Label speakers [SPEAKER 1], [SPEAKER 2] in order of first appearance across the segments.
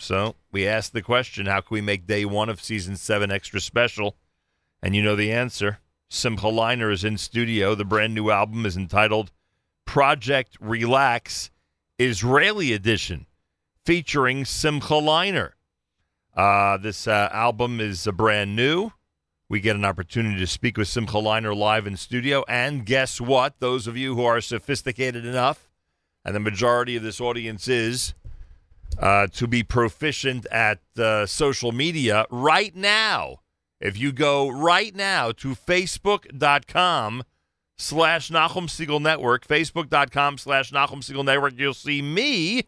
[SPEAKER 1] So we asked the question how can we make day one of season seven extra special? And you know the answer. Simcha Leiner is in studio. The brand new album is entitled Project Relax Israeli Edition, featuring Simcha Leiner. Uh, this uh, album is uh, brand new. We get an opportunity to speak with Simcha Leiner live in studio. And guess what? Those of you who are sophisticated enough, and the majority of this audience is, uh, to be proficient at uh, social media right now. If you go right now to facebook.com slash Nachum Segal Network, facebook.com slash Nachum Segal Network, you'll see me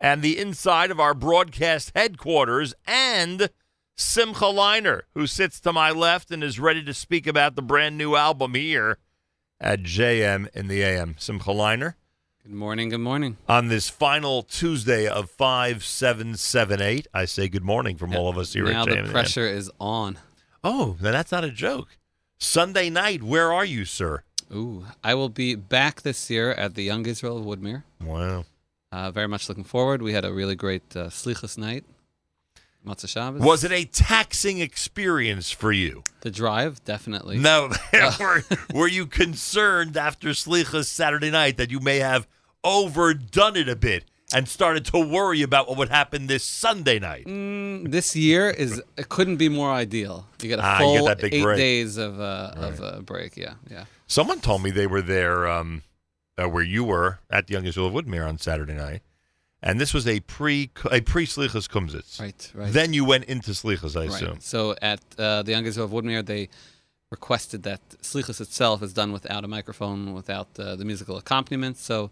[SPEAKER 1] and the inside of our broadcast headquarters and Simcha Leiner, who sits to my left and is ready to speak about the brand new album here at JM in the AM. Simcha Leiner.
[SPEAKER 2] Good morning. Good morning.
[SPEAKER 1] On this final Tuesday of 5778, I say good morning from all of us here
[SPEAKER 2] now
[SPEAKER 1] at
[SPEAKER 2] the pressure is on.
[SPEAKER 1] Oh, that's not a joke. Sunday night, where are you, sir?
[SPEAKER 2] Ooh, I will be back this year at the Young Israel of Woodmere.
[SPEAKER 1] Wow.
[SPEAKER 2] Uh, very much looking forward. We had a really great uh, Slichas night. Motzei Shabbos.
[SPEAKER 1] Was it a taxing experience for you?
[SPEAKER 2] the drive? Definitely.
[SPEAKER 1] No. were, were you concerned after Slichas Saturday night that you may have overdone it a bit and started to worry about what would happen this Sunday night?
[SPEAKER 2] Mm, this year is it couldn't be more ideal. You get a
[SPEAKER 1] Ah, get
[SPEAKER 2] full
[SPEAKER 1] that big
[SPEAKER 2] eight
[SPEAKER 1] break.
[SPEAKER 2] days of uh, of uh, break. Yeah, yeah.
[SPEAKER 1] Someone told me they were there um, uh, where you were at the Young Israel of Woodmere on Saturday night. And this was a pre a pre Slichas Kumsitz.
[SPEAKER 2] Right, right.
[SPEAKER 1] Then you went into Slichas, I assume.
[SPEAKER 2] Right. So at uh, the Young of Woodmere, they requested that Slichas itself is done without a microphone, without uh, the musical accompaniment. So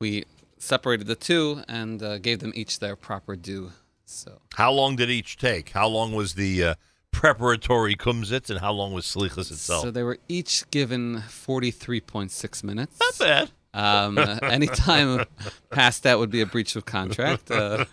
[SPEAKER 2] we separated the two and uh, gave them each their proper due. So
[SPEAKER 1] How long did each take? How long was the uh, preparatory kumsitz, and how long was slichas itself?
[SPEAKER 2] so they were each given 43.6 minutes.
[SPEAKER 1] Not bad.
[SPEAKER 2] Um, any time past that would be a breach of contract. Uh,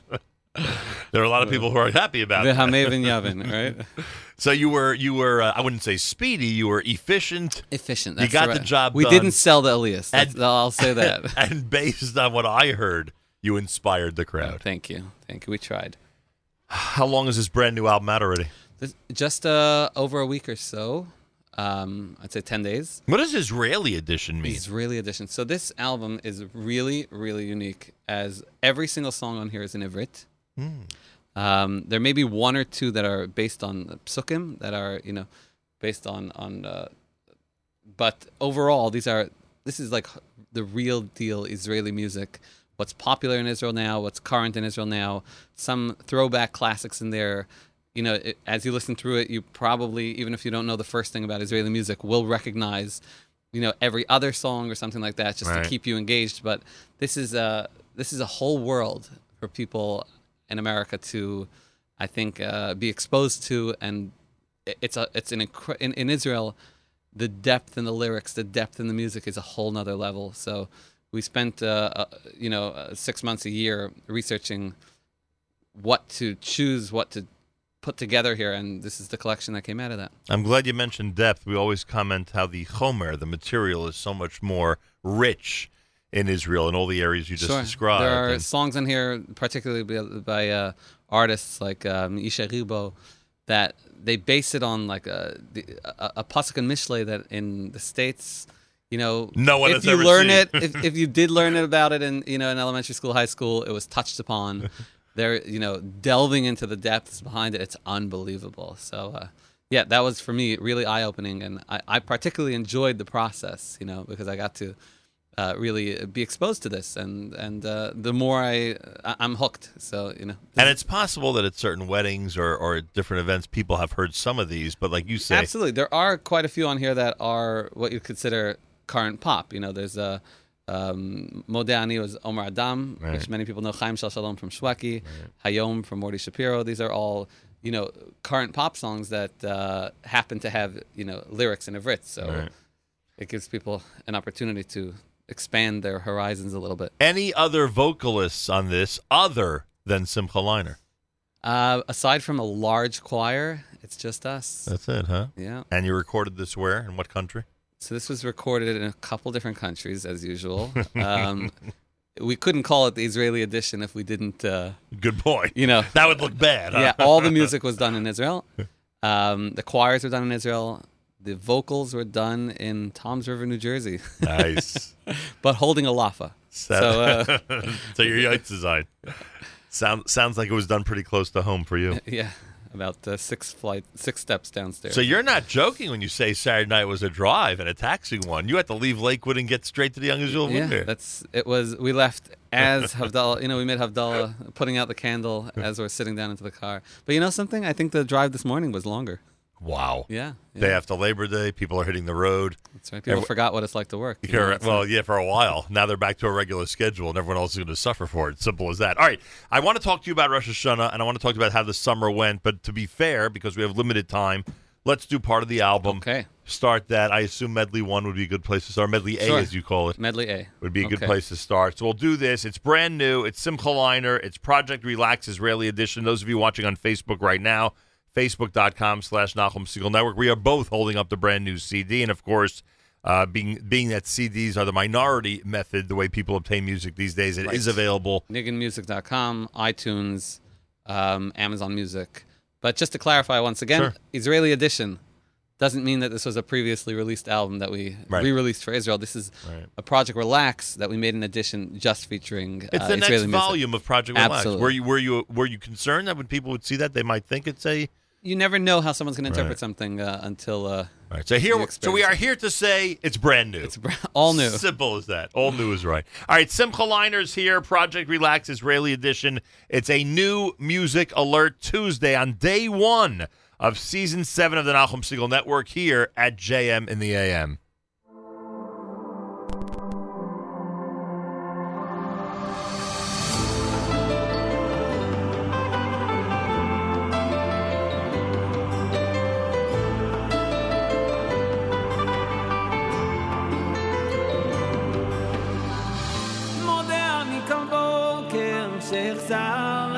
[SPEAKER 1] There are a lot of people who are happy about that.
[SPEAKER 2] V'hamevin Yavin, right?
[SPEAKER 1] So you were you were uh, I wouldn't say speedy. You were efficient,
[SPEAKER 2] Efficient.
[SPEAKER 1] You got
[SPEAKER 2] right.
[SPEAKER 1] the job
[SPEAKER 2] We
[SPEAKER 1] done.
[SPEAKER 2] didn't sell the Elias.
[SPEAKER 1] And-
[SPEAKER 2] I'll say that.
[SPEAKER 1] and based on what I heard, you inspired the crowd.
[SPEAKER 2] Thank you. Thank you. We tried.
[SPEAKER 1] How long is this brand new album out already?
[SPEAKER 2] Just uh, over a week or so. Um, I'd say 10 days.
[SPEAKER 1] What does Israeli edition mean?
[SPEAKER 2] Israeli edition. So this album is really, really unique as every single song on here is in Ivrit. Um, there may be one or two that are based on psukim that are, you know, based on, on uh, but overall, these are, this is like the real deal Israeli music. What's popular in Israel now, what's current in Israel now, some throwback classics in there. You know, it, as you listen through it, you probably, even if you don't know the first thing about Israeli music, will recognize, you know, every other song or something like that, just
[SPEAKER 1] Right.
[SPEAKER 2] to keep you engaged. But this is a this is a whole world for people in America to, I think, uh, be exposed to, and it- it's a it's an incre- in, in Israel, the depth in the lyrics, the depth in the music is a whole nother level. So we spent, uh, uh, you know, uh, six months a year researching what to choose, what to put together here, and this is the collection that came out of that.
[SPEAKER 1] I'm glad you mentioned depth. We always comment how the chomer, the material, is so much more rich in Israel in all the areas you just
[SPEAKER 2] Sure.
[SPEAKER 1] described.
[SPEAKER 2] There are
[SPEAKER 1] And-
[SPEAKER 2] songs in here, particularly by, by uh, artists like um, Ishay Ribo, that they base it on like a the, a, a pasuk and mishle that in the states, you know,
[SPEAKER 1] No one
[SPEAKER 2] if you learn it, if, if you did learn it about it in you know in elementary school, high school, it was touched upon. They're you know delving into the depths behind it. It's unbelievable. So. Uh, yeah, that was for me really eye opening, and I, I particularly enjoyed the process, you know, because I got to uh, really be exposed to this, and and uh, the more I, I I'm hooked. So you know,
[SPEAKER 1] and it's possible that at certain weddings or, or at different events, people have heard some of these, but like you say,
[SPEAKER 2] absolutely, there are quite a few on here that are what you consider current pop. You know, there's a um, Modani was Omer Adam,
[SPEAKER 1] Right.
[SPEAKER 2] which many people know. Chaim Shal Shalom from Shwekey, Hayom from Morty Shapiro. These are all you know current pop songs that uh, happen to have you know lyrics in Ivrit. So
[SPEAKER 1] Right.
[SPEAKER 2] it gives people an opportunity to expand their horizons a little bit.
[SPEAKER 1] any other vocalists on this other than Simcha Leiner?
[SPEAKER 2] Uh, aside from a large choir, it's just us.
[SPEAKER 1] That's it, huh?
[SPEAKER 2] Yeah.
[SPEAKER 1] And you recorded this where? In what country?
[SPEAKER 2] So this was recorded in a couple different countries, as usual. Um,
[SPEAKER 3] we couldn't call it the Israeli edition if we didn't. Uh,
[SPEAKER 1] Good point.
[SPEAKER 3] You know,
[SPEAKER 1] that would look bad. Huh?
[SPEAKER 3] yeah, all the music was done in Israel. Um, the choirs were done in Israel. The vocals were done in Toms River, New Jersey.
[SPEAKER 1] nice.
[SPEAKER 3] but holding a lafa.
[SPEAKER 1] So,
[SPEAKER 3] So, uh,
[SPEAKER 1] so your yacht design sounds sounds like it was done pretty close to home for you.
[SPEAKER 3] yeah, about uh, six flight, six steps downstairs.
[SPEAKER 1] So you're not joking when you say Saturday night was a drive and a taxing one. You had to leave Lakewood and get straight to the Young Israel
[SPEAKER 3] yeah, that's it. Was we left as Havdalah? You know, we made Havdalah putting out the candle as we're sitting down into the car. But you know something? I think the drive this morning was longer.
[SPEAKER 1] Wow.
[SPEAKER 3] Yeah, yeah.
[SPEAKER 1] Day after Labor Day, people are hitting the road.
[SPEAKER 3] That's right. People
[SPEAKER 1] Every-
[SPEAKER 3] forgot what it's like to work. you know,
[SPEAKER 1] Well, yeah, for a while. Now they're back to a regular schedule, and everyone else is going to suffer for it. Simple as that. All right. I want to talk to you about Rosh Hashanah, and I want to talk to you about how the summer went. But to be fair, because we have limited time, let's do part of the album.
[SPEAKER 3] Okay.
[SPEAKER 1] Start that. I assume Medley 1 would be a good place to start. Medley A,
[SPEAKER 3] Sure.
[SPEAKER 1] as you call it.
[SPEAKER 3] medley A
[SPEAKER 1] would be a good place to start. So we'll do this. It's brand new. It's Simcha Leiner. It's Project Relax Israeli Edition. Those of you watching on Facebook right now, facebook.com slash Nachum Segal Network. We are both holding up the brand new CD. And of course, uh, being being that CDs are the minority method, the way people obtain music these days, it is
[SPEAKER 3] Right.
[SPEAKER 1] available.
[SPEAKER 3] nigunmusic.com, iTunes, um, Amazon Music. But just to clarify once again,
[SPEAKER 1] Sure.
[SPEAKER 3] Israeli edition doesn't mean that this was a previously released album that we
[SPEAKER 1] Right.
[SPEAKER 3] re-released for Israel. This is
[SPEAKER 1] Right.
[SPEAKER 3] a Project Relax that we made an edition just featuring
[SPEAKER 1] It's
[SPEAKER 3] uh,
[SPEAKER 1] the next
[SPEAKER 3] Israeli music.
[SPEAKER 1] volume of Project Relax.
[SPEAKER 3] Absolutely.
[SPEAKER 1] Were you were you were you concerned that when people would see that they might think it's a
[SPEAKER 3] You never know how someone's going to interpret
[SPEAKER 1] Right.
[SPEAKER 3] something uh, until uh,
[SPEAKER 1] All right, so here, so we are here to say it's brand new.
[SPEAKER 3] it's all new.
[SPEAKER 1] Simple as that. All new is right. All right, Simcha Leiner's here. Project Relax Israeli edition. It's a new music alert Tuesday on day one of season seven of the Nahum Segal Network here at JM in the AM.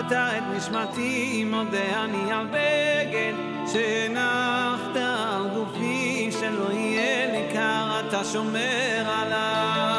[SPEAKER 2] שהחזרת את נשמתי מודה אני על בגד. שהנחת על גופי שלא יהיה לי אתה שומר עליי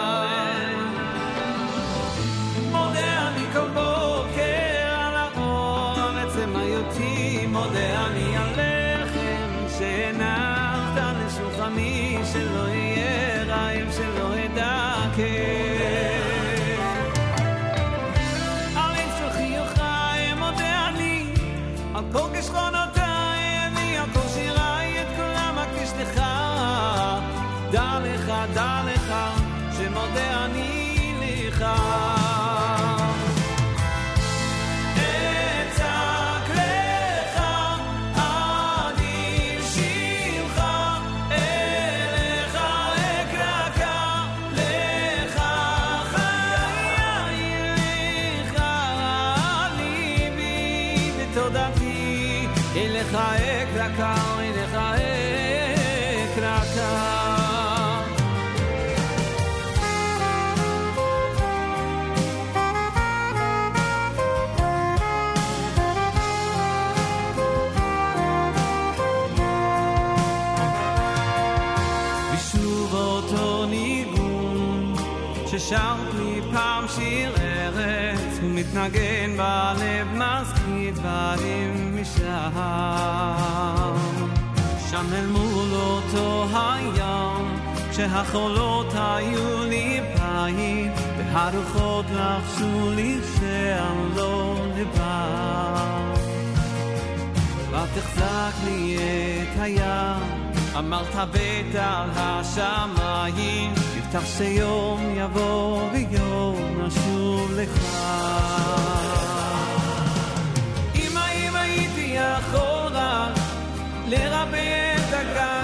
[SPEAKER 2] אליך אקרא, אליך אקרא. ושוב אותו ניגון ששרת לי פעם שיר ארץ ומתנגן בלב מזכיר משם שם אל מול אותו הים כשהחולות היו לי בית והרוחות לחשו לי שאני לא לבד ותחזק לי את הים, אמרת בית על השמיים, הבטח שיום יבוא ויום נשוב לך. לרבי את
[SPEAKER 4] הגל.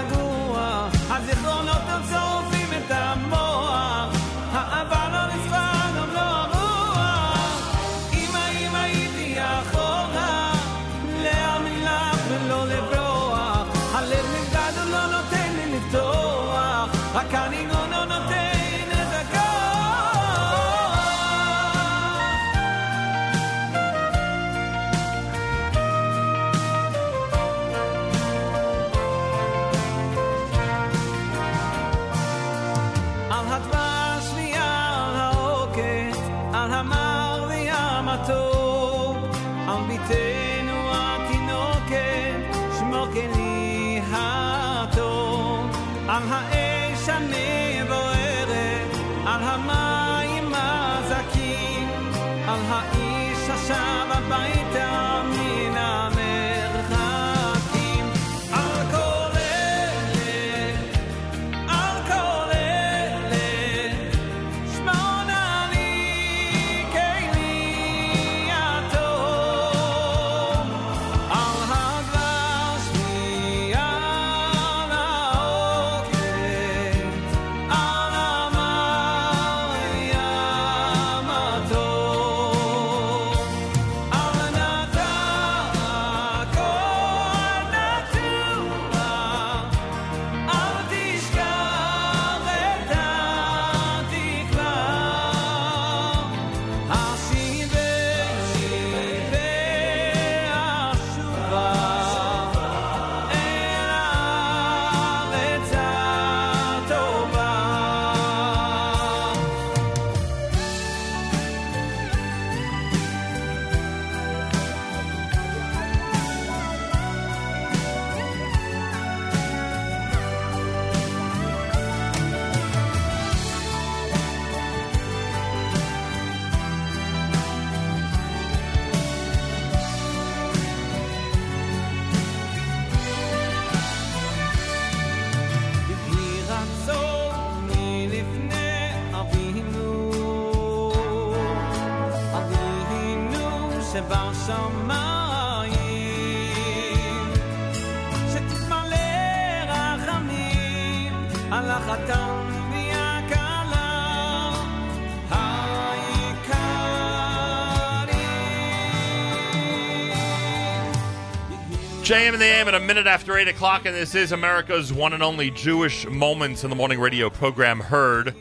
[SPEAKER 1] JM in the AM at a minute after 8 o'clock, and this is America's one and only Jewish Moments in the Morning radio program heard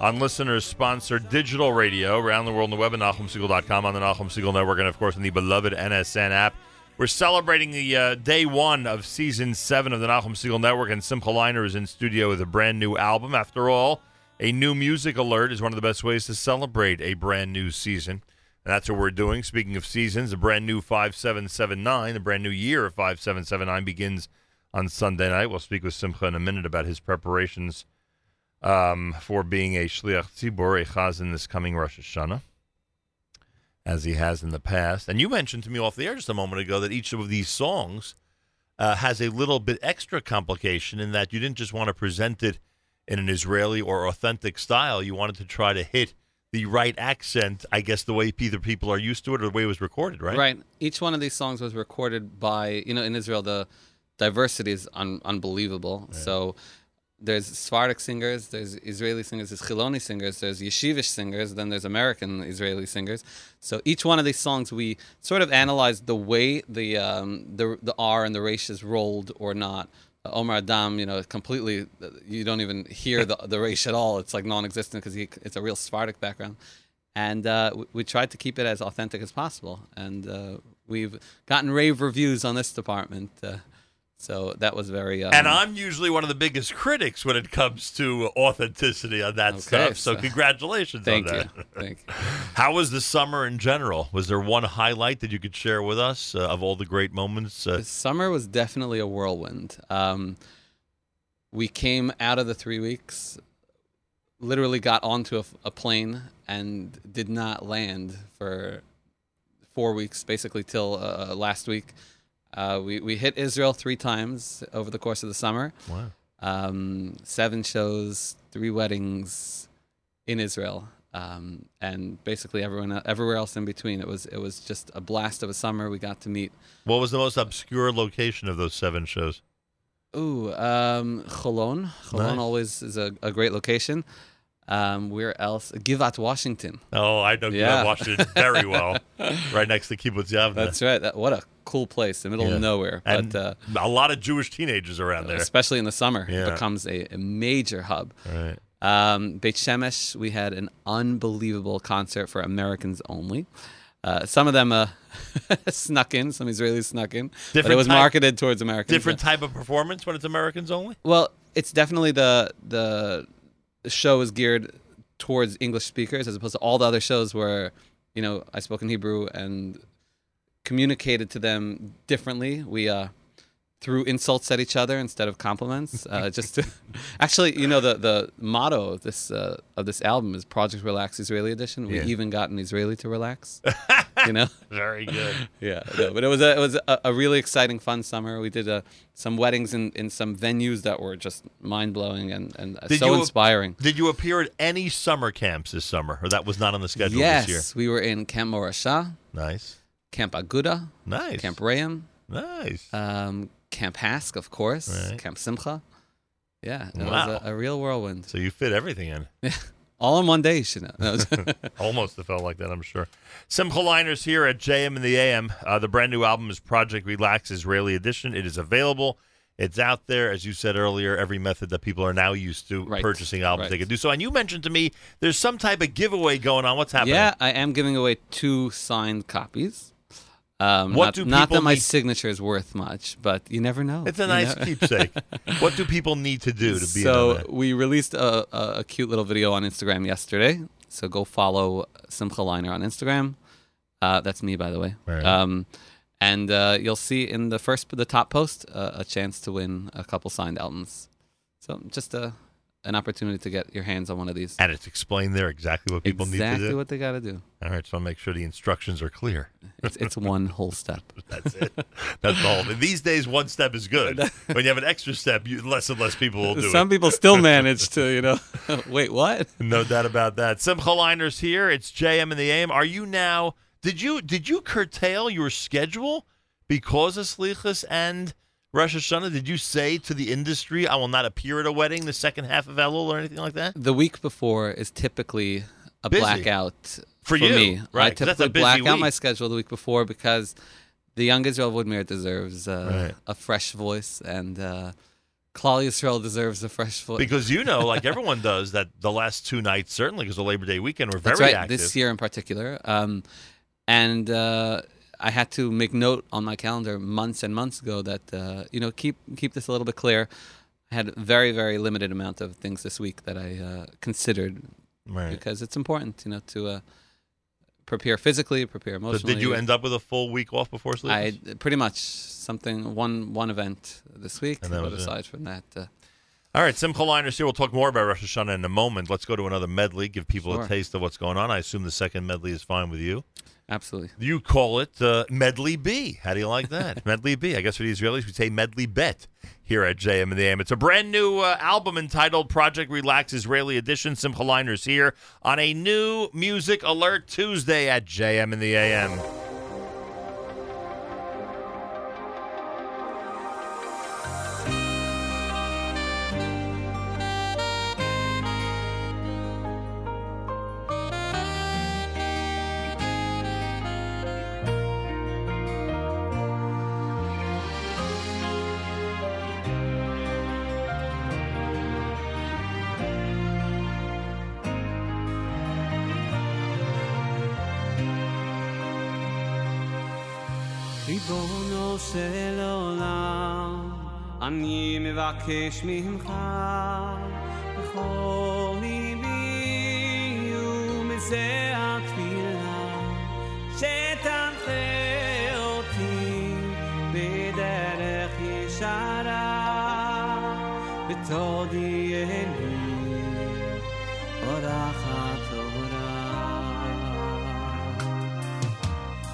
[SPEAKER 1] on listeners sponsored digital radio around the world on the web at NachumSegal.com, on the Nachum Segal Network, and of course on the beloved NSN app. We're celebrating the uh, day one of season seven of the Nachum Segal Network, and Simcha Leiner is in studio with a brand new album. After all, a new music alert is one of the best ways to celebrate a brand new season. And that's what we're doing. Speaking of seasons, a brand new 5779, a brand new year of 5779 begins on Sunday night. We'll speak with Simcha in a minute about his preparations um, for being a Shliach Tzibur, a Chazan this coming Rosh Hashanah, as he has in the past. And you mentioned to me off the air just a moment ago that each of these songs uh, has a little bit extra complication in that you didn't just want to present it in an Israeli or authentic style. You wanted to try to hit the right accent, I guess, the way either people are used to it or the way it was recorded, right?
[SPEAKER 2] Right. Each one of these songs was recorded by, you know, in Israel, the diversity is un- unbelievable. So there's Sephardic singers, there's Israeli singers, there's Chiloni singers, there's Yeshivish singers, then there's American Israeli singers. So each one of these songs, we sort of analyzed the way the um, the the R and the is rolled or not. Uh, Omer Adam, you know, completely, you don't even hear the the resh at all. It's like non-existent because it's a real Sephardic background and uh, we, we tried to keep it as authentic as possible. And uh, we've gotten rave reviews on this department, uh, so that was very. Um,
[SPEAKER 1] And I'm usually one of the biggest critics when it comes to authenticity on that
[SPEAKER 2] Okay,
[SPEAKER 1] stuff. So,
[SPEAKER 2] so-
[SPEAKER 1] congratulations
[SPEAKER 2] thank
[SPEAKER 1] on
[SPEAKER 2] you,
[SPEAKER 1] that.
[SPEAKER 2] thank you.
[SPEAKER 1] How was the summer in general? Was there one highlight that you could share with us uh, of all the great moments? Uh,
[SPEAKER 2] The summer was definitely a whirlwind. Um, we came out of the three weeks, literally got onto a, a plane and did not land for four weeks, basically till uh, last week. Uh, we we hit Israel three times over the course of the summer.
[SPEAKER 1] wow.
[SPEAKER 2] um, seven shows, three weddings in Israel, um, and basically everyone everywhere else in between. It was it was just a blast of a summer. We got to meet.
[SPEAKER 1] What was the most obscure location of those seven shows?
[SPEAKER 2] Ooh, um, Cholon. Cholon
[SPEAKER 1] Nice.
[SPEAKER 2] always is a, a great location. Um, where else? Givat, Washington.
[SPEAKER 1] Oh, I know
[SPEAKER 2] Yeah.
[SPEAKER 1] yeah. Washington very well. right next to Kibbutz Yavne.
[SPEAKER 2] That's right. That, what a cool place, in the middle
[SPEAKER 1] Yeah.
[SPEAKER 2] of nowhere. but uh,
[SPEAKER 1] a lot of Jewish teenagers around there.
[SPEAKER 2] especially in the summer,
[SPEAKER 1] Yeah.
[SPEAKER 2] it becomes a, a major hub.
[SPEAKER 1] Right.
[SPEAKER 2] Um, Beit Shemesh, we had an unbelievable concert for Americans only. Uh, some of them uh, snuck in, some Israelis snuck in, but
[SPEAKER 1] Different
[SPEAKER 2] it was
[SPEAKER 1] type-
[SPEAKER 2] marketed towards Americans.
[SPEAKER 1] Different type of performance when it's Americans only?
[SPEAKER 2] Well, it's definitely the the the show is geared towards English speakers as opposed to all the other shows where you know I spoke in Hebrew and communicated to them differently. We uh, threw insults at each other instead of compliments. Uh, just to, actually, you know, the the motto of this uh, of this album is Project Relax Israeli Edition. We
[SPEAKER 1] Yeah.
[SPEAKER 2] even got an Israeli to relax. you know.
[SPEAKER 1] Very good.
[SPEAKER 2] Yeah, no, but it was a, it was a, a really exciting, fun summer. We did uh, some weddings in, in some venues that were just mind blowing and and uh,
[SPEAKER 1] Did
[SPEAKER 2] so
[SPEAKER 1] you-
[SPEAKER 2] inspiring.
[SPEAKER 1] Did you appear at any summer camps this summer, or that was not on the schedule
[SPEAKER 2] Yes,
[SPEAKER 1] this year?
[SPEAKER 2] Yes, we were in Camp Morasha,
[SPEAKER 1] Nice,
[SPEAKER 2] Camp Aguda,
[SPEAKER 1] nice,
[SPEAKER 2] Camp Reim,
[SPEAKER 1] nice.
[SPEAKER 2] um, Camp HASC, of course,
[SPEAKER 1] Right.
[SPEAKER 2] Camp Simcha. Yeah, it
[SPEAKER 1] Wow.
[SPEAKER 2] was a, a real whirlwind.
[SPEAKER 1] so you fit everything in. Yeah.
[SPEAKER 2] All in one day, you know. No,
[SPEAKER 1] Almost have felt like that, I'm sure. Simcha Leiner's here at JM and the AM. Uh, the brand new album is Project Relax Israeli Edition. It is available. It's out there, as you said earlier. Every method that people are now used to
[SPEAKER 2] Right.
[SPEAKER 1] purchasing albums,
[SPEAKER 2] Right.
[SPEAKER 1] they can do so. And you mentioned to me there's some type of giveaway going on. What's happening?
[SPEAKER 2] yeah, I am giving away two signed copies. Um,
[SPEAKER 1] What
[SPEAKER 2] not,
[SPEAKER 1] do
[SPEAKER 2] not that my
[SPEAKER 1] need-
[SPEAKER 2] signature is worth much, but you never know.
[SPEAKER 1] It's a
[SPEAKER 2] you
[SPEAKER 1] nice keepsake. what do people need to do to be
[SPEAKER 2] so
[SPEAKER 1] in on that?
[SPEAKER 2] we released a, a, a cute little video on Instagram yesterday. So go follow Simcha Leiner on Instagram. Uh, that's me, by the way.
[SPEAKER 1] Right.
[SPEAKER 2] Um, and uh, you'll see in the first, the top post, uh, a chance to win a couple signed albums. So just a, an opportunity to get your hands on one of these.
[SPEAKER 1] And it's explained there exactly what people
[SPEAKER 2] exactly
[SPEAKER 1] need to do.
[SPEAKER 2] Exactly what they got to do.
[SPEAKER 1] All right, so I'll make sure the instructions are clear.
[SPEAKER 2] It's, it's one whole step.
[SPEAKER 1] That's it. That's all. These days, one step is good. When you have an extra step, you, less and less people will do it.
[SPEAKER 2] Some
[SPEAKER 1] it.
[SPEAKER 2] people still manage to, you know, wait, what?
[SPEAKER 1] No doubt about that. Simcha Leiner's here. It's JM and the AM. Are you now? Did you did you curtail your schedule because of Slichas and Rosh Hashanah? Did you say to the industry, "I will not appear at a wedding the second half of Elul" or anything like that?
[SPEAKER 2] The week before is typically a
[SPEAKER 1] Busy.
[SPEAKER 2] blackout
[SPEAKER 1] For you,
[SPEAKER 2] me.
[SPEAKER 1] right,
[SPEAKER 2] I typically black out my schedule the week before because the young Israel Woodmere deserves uh,
[SPEAKER 1] Right.
[SPEAKER 2] a fresh voice, and uh, Klal Yisrael deserves a fresh voice.
[SPEAKER 1] Because you know, like everyone does, that the last two nights, certainly because the Labor Day weekend, were very
[SPEAKER 2] That's right.
[SPEAKER 1] active.
[SPEAKER 2] This year in particular, um, and uh, I had to make note on my calendar months and months ago that uh, you know keep keep this a little bit clear. I had a very very limited amount of things this week that I uh, considered
[SPEAKER 1] right.
[SPEAKER 2] because it's important, you know, to uh, prepare physically, prepare
[SPEAKER 1] So
[SPEAKER 2] emotionally.
[SPEAKER 1] did you end up with a full week off before
[SPEAKER 2] sleep?
[SPEAKER 1] I
[SPEAKER 2] pretty much something one one event this week, but
[SPEAKER 1] was it.
[SPEAKER 2] aside from that, uh,
[SPEAKER 1] All right, Simcha Leiner's here. We'll talk more about Rosh Hashanah in a moment. Let's go to another medley, give people a taste of what's going on. I assume the second medley is fine with you.
[SPEAKER 2] Absolutely.
[SPEAKER 1] You call it uh, Medley B. How do you like that? medley B. I guess for the Israelis, we say Medley Bet here at JM and the AM. It's a brand new uh, album entitled Project Relax Israeli Edition. Simcha Leiner's here on a new Music Alert Tuesday at JM and the AM.
[SPEAKER 4] מבקש ממך בכל ליבי ומזה התפילה שתנחה אותי בדרך ישרה ותודיעני אורחת תורה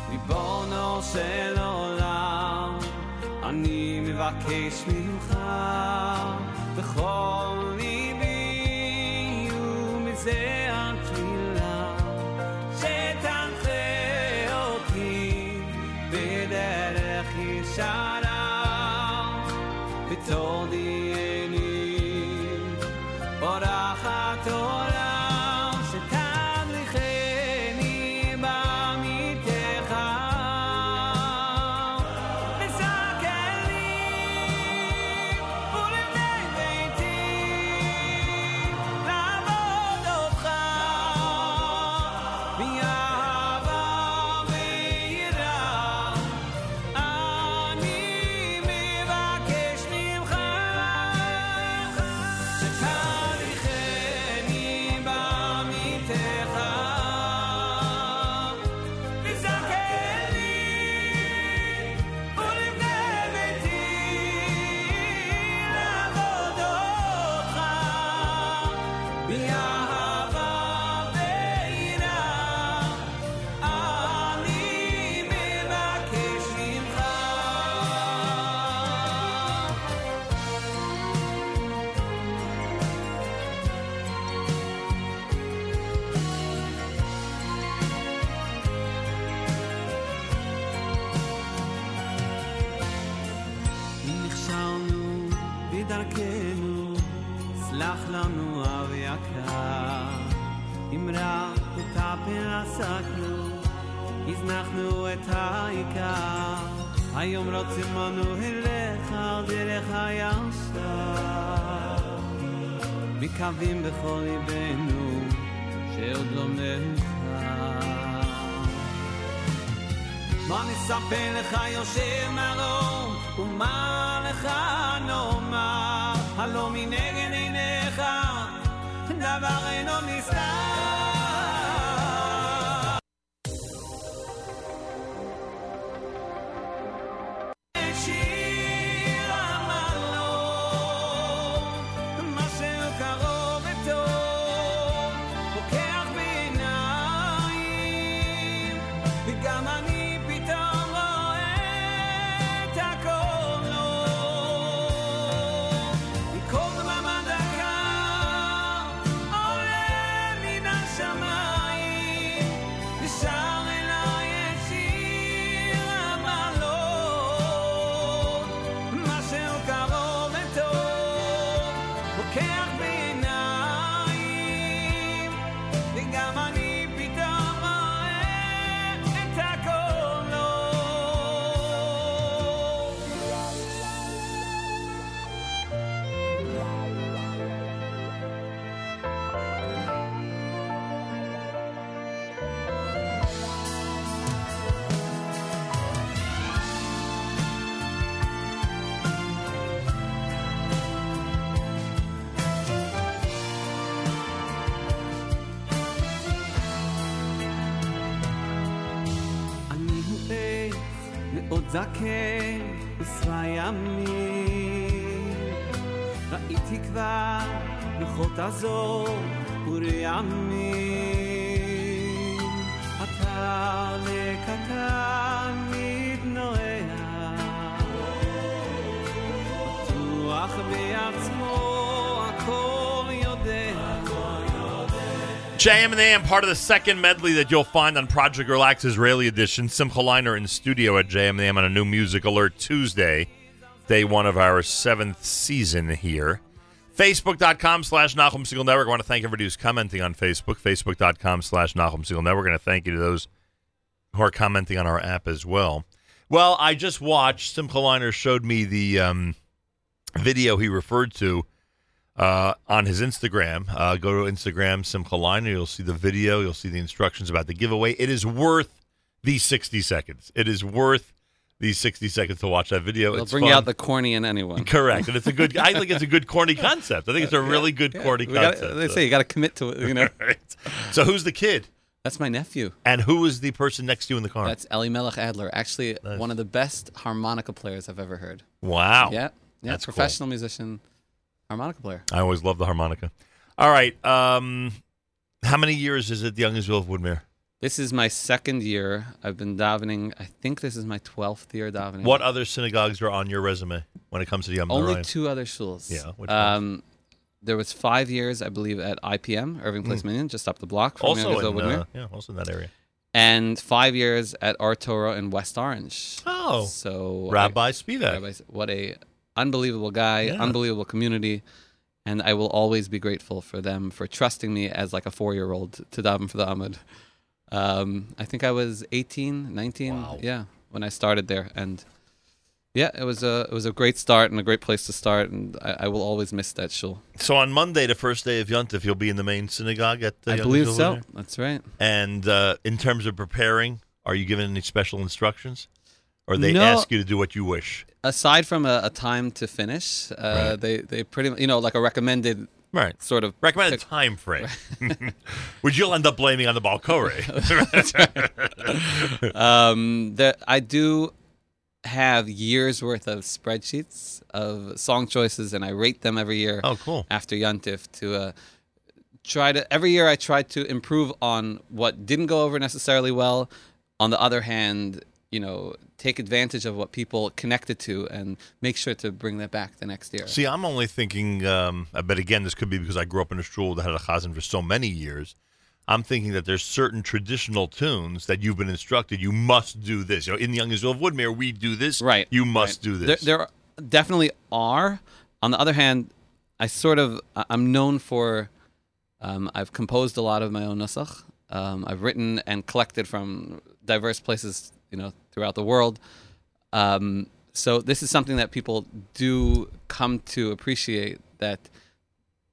[SPEAKER 4] ריבונו של עולם, אני מבקש ממך בכל ליבי ומזה נספר זקן בשרה ימים. ראיתי כבר לוחות הזור ורעמים אתה לקטן
[SPEAKER 1] JM and AM, part of the second medley that you'll find on Project Relax Israeli Edition. Simcha Leiner in studio at JM and AM on a new Music Alert Tuesday, day one of our seventh season here. Facebook.com slash Nahum Segal Network. I want to thank everybody who's commenting on Facebook. Facebook.com slash Nahum Segal Network. And a thank you to those who are commenting on our app as well. Well, I just watched, Simcha Leiner showed me the um, video he referred to uh, on his Instagram. Uh, go to Instagram, Simcha Leiner. You'll see the video. You'll see the instructions about the giveaway. It is worth the 60 seconds. It is worth these 60 seconds to watch that video.
[SPEAKER 2] It'll
[SPEAKER 1] it's
[SPEAKER 2] bring
[SPEAKER 1] fun.
[SPEAKER 2] out the corny in anyone.
[SPEAKER 1] Correct. And it's a good, I think it's a good corny concept. I think it's a really good corny
[SPEAKER 2] We gotta-
[SPEAKER 1] concept.
[SPEAKER 2] they say you got to commit to it. You know,
[SPEAKER 1] Right. So who's the kid?
[SPEAKER 2] that's my nephew.
[SPEAKER 1] And who is the person next to you in the car?
[SPEAKER 2] That's Eli Melech Adler. Actually,
[SPEAKER 1] Nice.
[SPEAKER 2] one of the best harmonica players I've ever heard.
[SPEAKER 1] wow.
[SPEAKER 2] Yeah, yeah,
[SPEAKER 1] That's cool.
[SPEAKER 2] professional musician, harmonica player.
[SPEAKER 1] I always love the harmonica. All right. Um, how many years is it, the Young Israel of Woodmere?
[SPEAKER 2] This is my second year. I've been davening. I think this is my twelfth year davening.
[SPEAKER 1] What other synagogues are on your resume when it comes to the
[SPEAKER 2] Yamim
[SPEAKER 1] Noraim?
[SPEAKER 2] two other shuls.
[SPEAKER 1] Yeah, which
[SPEAKER 2] um, there was five years, I believe, at IPM, Irving Place Minyan, just up the block from
[SPEAKER 1] Also
[SPEAKER 2] Young Israel
[SPEAKER 1] in,
[SPEAKER 2] Woodmere.
[SPEAKER 1] uh, yeah, also in that area.
[SPEAKER 2] and five years at Ohr Torah in West Orange.
[SPEAKER 1] Oh,
[SPEAKER 2] so
[SPEAKER 1] Rabbi Spivak.
[SPEAKER 2] Rabbi, what a unbelievable guy,
[SPEAKER 1] Yeah.
[SPEAKER 2] unbelievable community, and I will always be grateful for them for trusting me as like a four year old to daven for the Amud. Um, I think I was 18, 19,
[SPEAKER 1] Wow.
[SPEAKER 2] yeah, when I started there, and yeah, it was a it was a great start and a great place to start, and I, I will always miss that shul.
[SPEAKER 1] So on Monday, the first day of Yontif, you'll be in the main synagogue at the
[SPEAKER 2] I believe so.
[SPEAKER 1] Woodmere?
[SPEAKER 2] That's right.
[SPEAKER 1] And uh, in terms of preparing, are you given any special instructions? Or they
[SPEAKER 2] No.
[SPEAKER 1] ask you to do what you wish?
[SPEAKER 2] Aside from a, a time to finish, uh,
[SPEAKER 1] Right.
[SPEAKER 2] they they pretty mu- you know like a recommended
[SPEAKER 1] Right.
[SPEAKER 2] sort of
[SPEAKER 1] Recommended time frame, which you'll end up blaming on the Balkore.
[SPEAKER 2] um, that I do have years worth of spreadsheets of song choices, and I rate them every year
[SPEAKER 1] oh, cool.
[SPEAKER 2] after Yuntif to uh, try to. Every year, I try to improve on what didn't go over necessarily well. On the other hand, you know, take advantage of what people connected to and make sure to bring that back the next year.
[SPEAKER 1] See, I'm only thinking, um, but again, this could be because I grew up in a shul that had a chazan for so many years. I'm thinking that there's certain traditional tunes that you've been instructed you must do this. You know, in the Young Israel of Woodmere, we do this.
[SPEAKER 2] Right.
[SPEAKER 1] You must
[SPEAKER 2] right.
[SPEAKER 1] do this.
[SPEAKER 2] There, there definitely are. on the other hand, I sort of I- I'm known for um, I've composed a lot of my own nusach. Um, I've written and collected from diverse places, you know, throughout the world. Um, so this is something that people do come to appreciate. That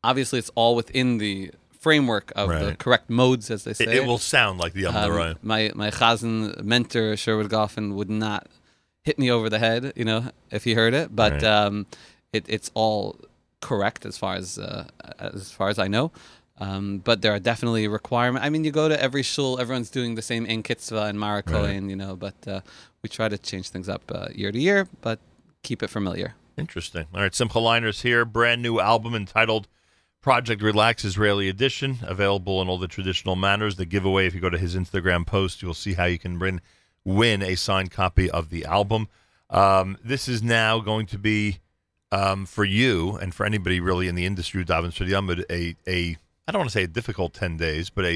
[SPEAKER 2] obviously it's all within the framework of the correct modes, as they say.
[SPEAKER 1] It, it will sound like the Yom
[SPEAKER 2] Um, my my chazan mentor Sherwood Goffin would not hit me over the head, you know, if he heard it. But
[SPEAKER 1] Right.
[SPEAKER 2] um, it, it's all correct as far as uh, as far as I know. Um, but there are definitely requirements. I mean, you go to every shul, everyone's doing the same in Kitzvah and Mareh Kohen, you know. But uh, we try to change things up uh, year to year, but keep it familiar.
[SPEAKER 1] Interesting. All right, Simcha Leiner's here. Brand new album entitled Project Relax Israeli Edition, available in all the traditional manners. The giveaway, if you go to his Instagram post, you'll see how you can win, win a signed copy of the album. Um, this is now going to be um, for you and for anybody really in the industry who davens for the Yamud, a, a, I don't want to say a difficult 10 days, but a,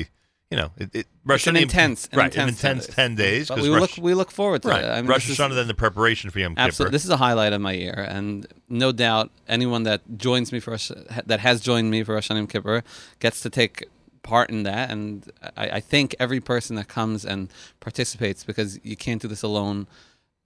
[SPEAKER 1] you know, it, it,
[SPEAKER 2] It's an intense, an
[SPEAKER 1] right,
[SPEAKER 2] intense,
[SPEAKER 1] an intense 10 days.
[SPEAKER 2] But
[SPEAKER 1] 'cause
[SPEAKER 2] we
[SPEAKER 1] Rosh-
[SPEAKER 2] look we look forward to
[SPEAKER 1] right,
[SPEAKER 2] it. I mean,
[SPEAKER 1] Rosh
[SPEAKER 2] this is-
[SPEAKER 1] Hashanah, then the preparation for Yom Kippur.
[SPEAKER 2] Absolutely, this is a highlight of my year, and no doubt anyone that joins me for Rosh, that has joined me for Rosh Hashanah Yom Kippur gets to take part in that. And I, I thank every person that comes and participates because you can't do this alone.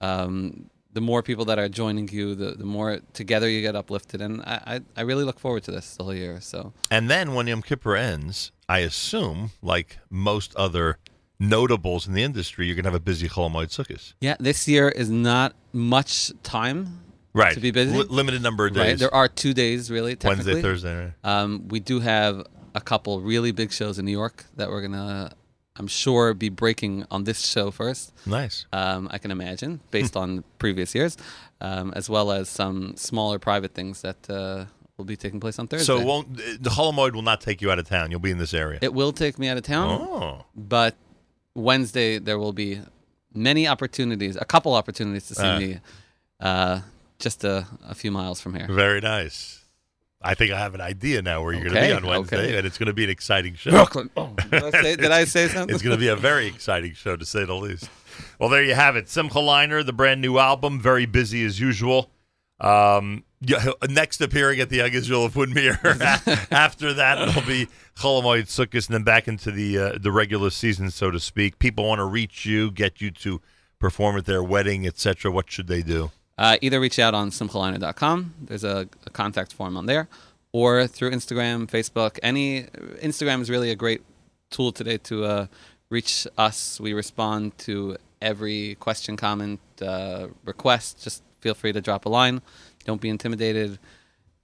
[SPEAKER 2] Um, the more people that are joining you, the, the more together you get uplifted, and I, I, I really look forward to this the whole year. So
[SPEAKER 1] And then when Yom Kippur ends, I assume, like most other notables in the industry, you're going to have a busy Chol Hamoed Sukkot.
[SPEAKER 2] yeah, this year is not much time
[SPEAKER 1] Right.
[SPEAKER 2] to be busy.
[SPEAKER 1] Li- limited number of days.
[SPEAKER 2] Right, there are two days really. Technically.
[SPEAKER 1] Wednesday, Thursday. Right?
[SPEAKER 2] Um, we do have a couple really big shows in New York that we're gonna, I'm sure, be breaking on this show first.
[SPEAKER 1] Nice.
[SPEAKER 2] Um, I can imagine, based on previous years, um, as well as some smaller private things that uh, will be taking place on Thursday.
[SPEAKER 1] So it won't the Chol Hamoed will not take you out of town. You'll be in this area.
[SPEAKER 2] it will take me out of town,
[SPEAKER 1] oh.
[SPEAKER 2] but Wednesday there will be many opportunities, a couple opportunities to see
[SPEAKER 1] Ah.
[SPEAKER 2] me, uh, just a, a few miles from here.
[SPEAKER 1] Very nice. I think I have an idea now where you're going to be on Wednesday,
[SPEAKER 2] okay.
[SPEAKER 1] and it's going to be an exciting show.
[SPEAKER 2] Brooklyn. Oh, did, I say, did I say something?
[SPEAKER 1] It's going to be a very exciting show, to say the least. Well, there you have it. Simcha Leiner, the brand new album, very busy as usual. Um, yeah, he'll- next appearing at the Young Israel of Woodmere. After that, it'll be Chol Hamoed Sukkot, and then back into the uh, the regular season, so to speak. People want to reach you, get you to perform at their wedding, etc. What should they do?
[SPEAKER 2] Uh, either reach out on simchaleiner.com. There's a, a contact form on there, or through Instagram, Facebook. Any Instagram is really a great tool today to uh, reach us. We respond to every question, comment, uh, request. Just feel free to drop a line. Don't be intimidated.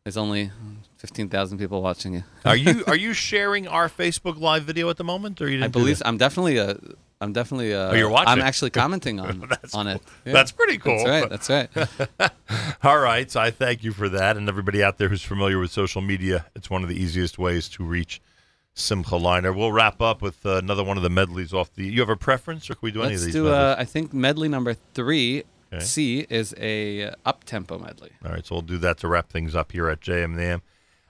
[SPEAKER 2] There's only 15,000 people watching you.
[SPEAKER 1] Are you are you sharing our Facebook Live video at the moment, or you?
[SPEAKER 2] I believe? I'm definitely a. I'm definitely. Uh,
[SPEAKER 1] Oh, you're watching.
[SPEAKER 2] I'm actually commenting on on
[SPEAKER 1] cool.
[SPEAKER 2] it. Yeah.
[SPEAKER 1] That's pretty cool.
[SPEAKER 2] That's right. That's right.
[SPEAKER 1] All right. So I thank you for that. And everybody out there who's familiar with social media, it's one of the easiest ways to reach Simcha Leiner. We'll wrap up with uh, another one of the medleys off the. You have a preference, or can we do any of
[SPEAKER 2] Let's
[SPEAKER 1] these?
[SPEAKER 2] do. Uh, I think medley number three
[SPEAKER 1] Okay.
[SPEAKER 2] C is a up tempo medley.
[SPEAKER 1] All right. So we'll do that to wrap things up here at JM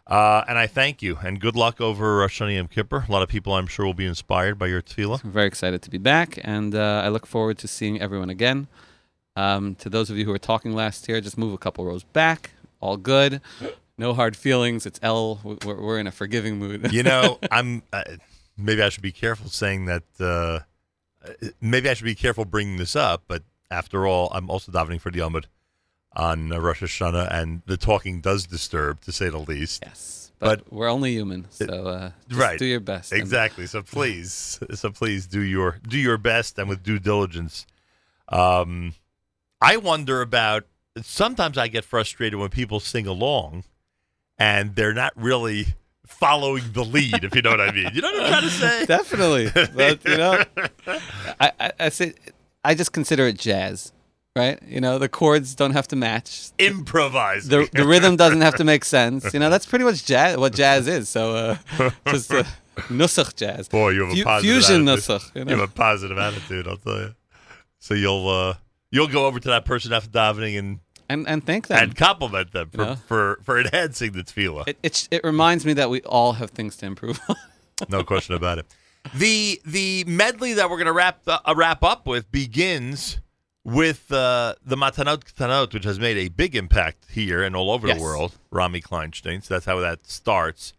[SPEAKER 1] Uh, and I thank you and good luck over Rosh Hashanah Yom Kippur. A lot of people, I'm sure, will be inspired by your tefillah.
[SPEAKER 2] I'm very excited to be back, and uh, I look forward to seeing everyone again. Um, to those of you who were talking last year, just move a couple rows back. All good. No hard feelings. It's L. We're, we're in a forgiving mood.
[SPEAKER 1] You know, I'm. Uh, maybe I should be careful saying that. Uh, uh, maybe I should be careful bringing this up, but after all, I'm also davening for the Yomud on uh, Rosh Hashanah, and the talking does disturb, to say the least.
[SPEAKER 2] yes, but,
[SPEAKER 1] But-
[SPEAKER 2] we're only human, so uh, just
[SPEAKER 1] Right.
[SPEAKER 2] do your best.
[SPEAKER 1] Exactly. So please, so please do your do your best and with due diligence. Um, I wonder about. Sometimes I get frustrated when people sing along, and they're not really following the lead. if you know what I mean. You know what I'm trying to say?
[SPEAKER 2] Definitely, but you know, I, I, I say I just consider it jazz, right? You know, the chords don't have to match.
[SPEAKER 1] Improvise.
[SPEAKER 2] the the rhythm doesn't have to make sense. You know, that's pretty much jazz. What jazz is. So uh, just uh, nusach jazz.
[SPEAKER 1] Boy, you have a positive
[SPEAKER 2] fusion
[SPEAKER 1] attitude.
[SPEAKER 2] nusach. You
[SPEAKER 1] You have a positive attitude. I'll tell you. So you'll uh, you'll go over to that person after davening and
[SPEAKER 2] and and thank them.
[SPEAKER 1] and compliment them for,
[SPEAKER 2] You know?
[SPEAKER 1] for, for enhancing the tefillah.
[SPEAKER 2] it, it it reminds me that we all have things to improve on.
[SPEAKER 1] no question about it. The the medley that we're going to wrap uh, wrap up with begins with uh, the Matanot Ktanot, which has made a big impact here and all over
[SPEAKER 5] Yes.
[SPEAKER 1] the world. Rami Kleinstein. So that's how that starts.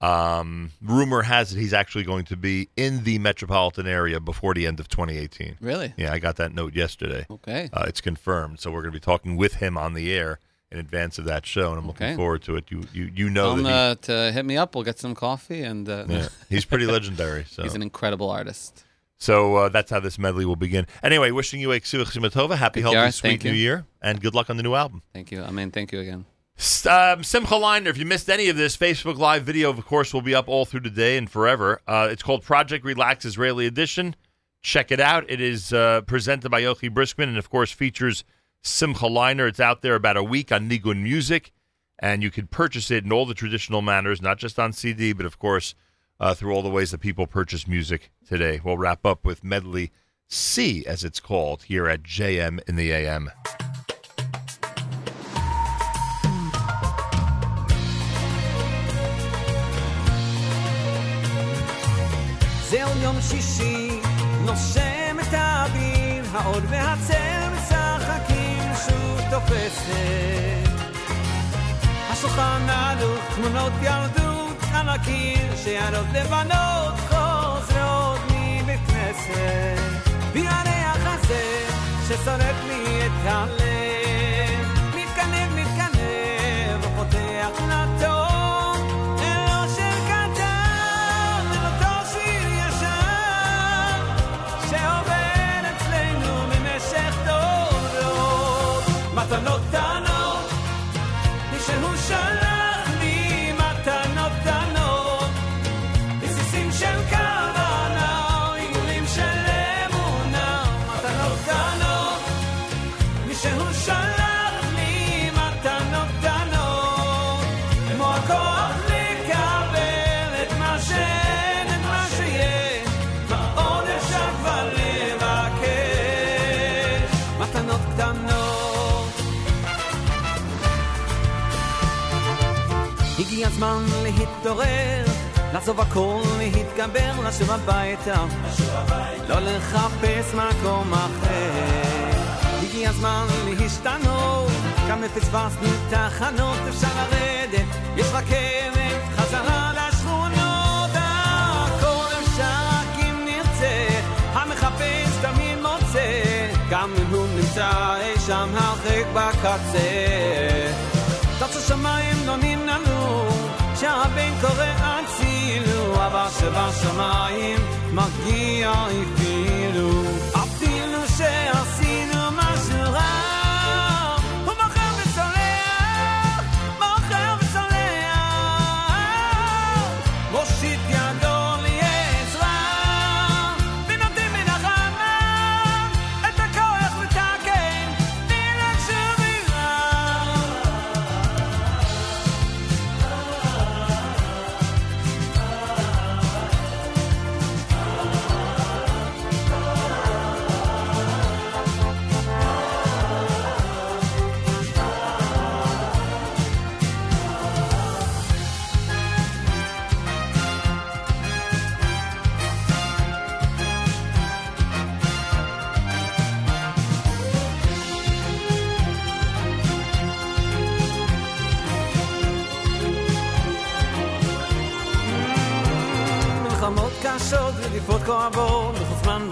[SPEAKER 1] Um, rumor has it he's actually going to be in the metropolitan area before the end of 2018.
[SPEAKER 5] Really?
[SPEAKER 1] Yeah, I got that note yesterday.
[SPEAKER 5] Okay.
[SPEAKER 1] Uh, it's confirmed. So we're going to be talking with him on the air in advance of that show, and I'm looking
[SPEAKER 5] Okay.
[SPEAKER 1] forward to it. You you you know that
[SPEAKER 5] uh, to hit me up. We'll get some coffee, and uh,
[SPEAKER 1] yeah, he's pretty legendary. So
[SPEAKER 5] he's an incredible artist.
[SPEAKER 1] So uh, that's how this medley will begin. Anyway, wishing you a Simatova, happy,
[SPEAKER 5] you,
[SPEAKER 1] healthy, sweet
[SPEAKER 5] Thank
[SPEAKER 1] New
[SPEAKER 5] you.
[SPEAKER 1] Year, and good luck on the new album.
[SPEAKER 5] Thank you. I mean, thank you again.
[SPEAKER 1] Um, Simcha Leiner, if you missed any of this, Facebook Live video, of course, will be up all through today and forever. Uh, it's called Project Relax Israeli Edition. Check it out. It is uh, presented by Yochi Briskman and, of course, features Simcha Leiner. It's out there about a week on Nigun Music, and you can purchase it in all the traditional manners, not just on CD, but, of course, uh, through all the ways that people purchase music today. We'll wrap up with Medley C, as it's called, here at JM in the AM.
[SPEAKER 2] זהו יום שישי, נושם את האוויר, האור והצל משחקים, שוב תופסת. השולחן ערוך, תמונות ילדות על הקיר, שערות לבנות חוזרות מבית כנסת. והריח הזה ששורף לי את הלב, מתכנב, מתכנב, ופותח לטוב, הזמן להתעורר, לעזוב הכל, להתגבר, לשוב הביתה. לא לחפש מקום אחר. הגיע הזמן להשתנות, גם פספסנו תחנות, אפשר לרדת, יש רכבת, חזרה לשכונות, הכל אפשר רק אם נרצה, המחפש תמיד מוצא, גם אם הוא נמצא אי שם הרחק בקצה. תוצא שמיים לא ננעלו, שהבן קורא הצילו, אבל שבשמיים מגיע אפילו, אפילו שעשינו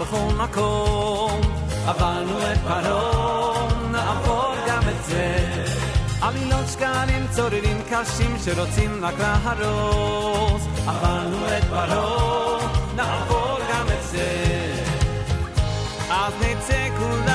[SPEAKER 2] בכל זמן בכל מקום. עברנו את פרעה, נעבור גם את זה. עלילות שקרים צוררים קשים שרוצים רק להרוס. עברנו את פרעה, נעבור גם את זה. אז נצא כולנו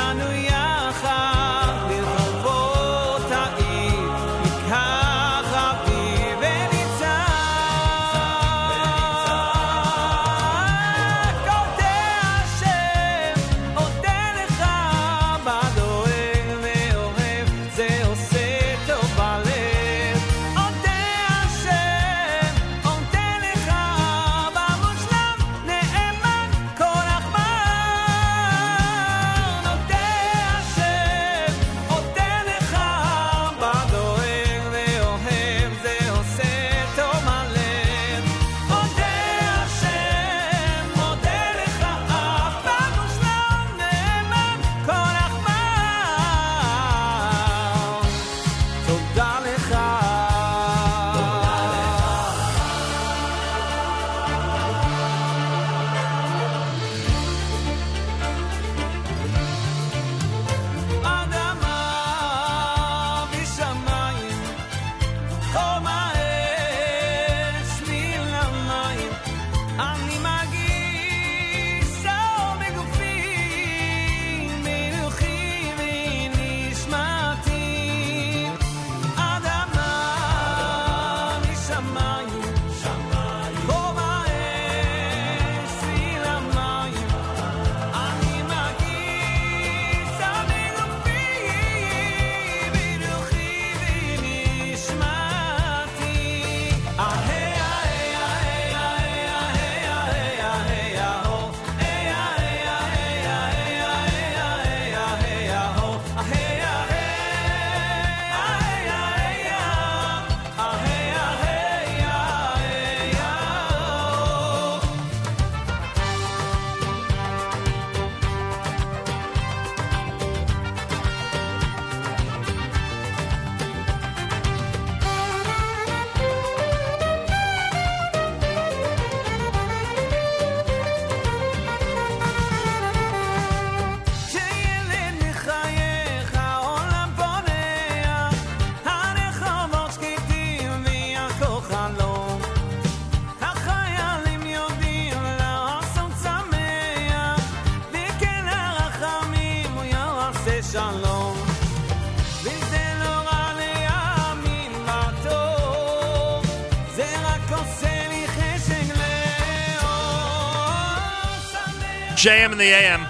[SPEAKER 2] JM in the AM.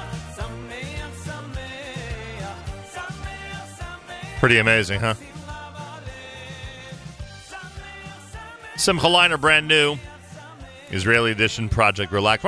[SPEAKER 2] Pretty amazing, huh? Simcha Leiner, brand new Israeli edition project. Relax.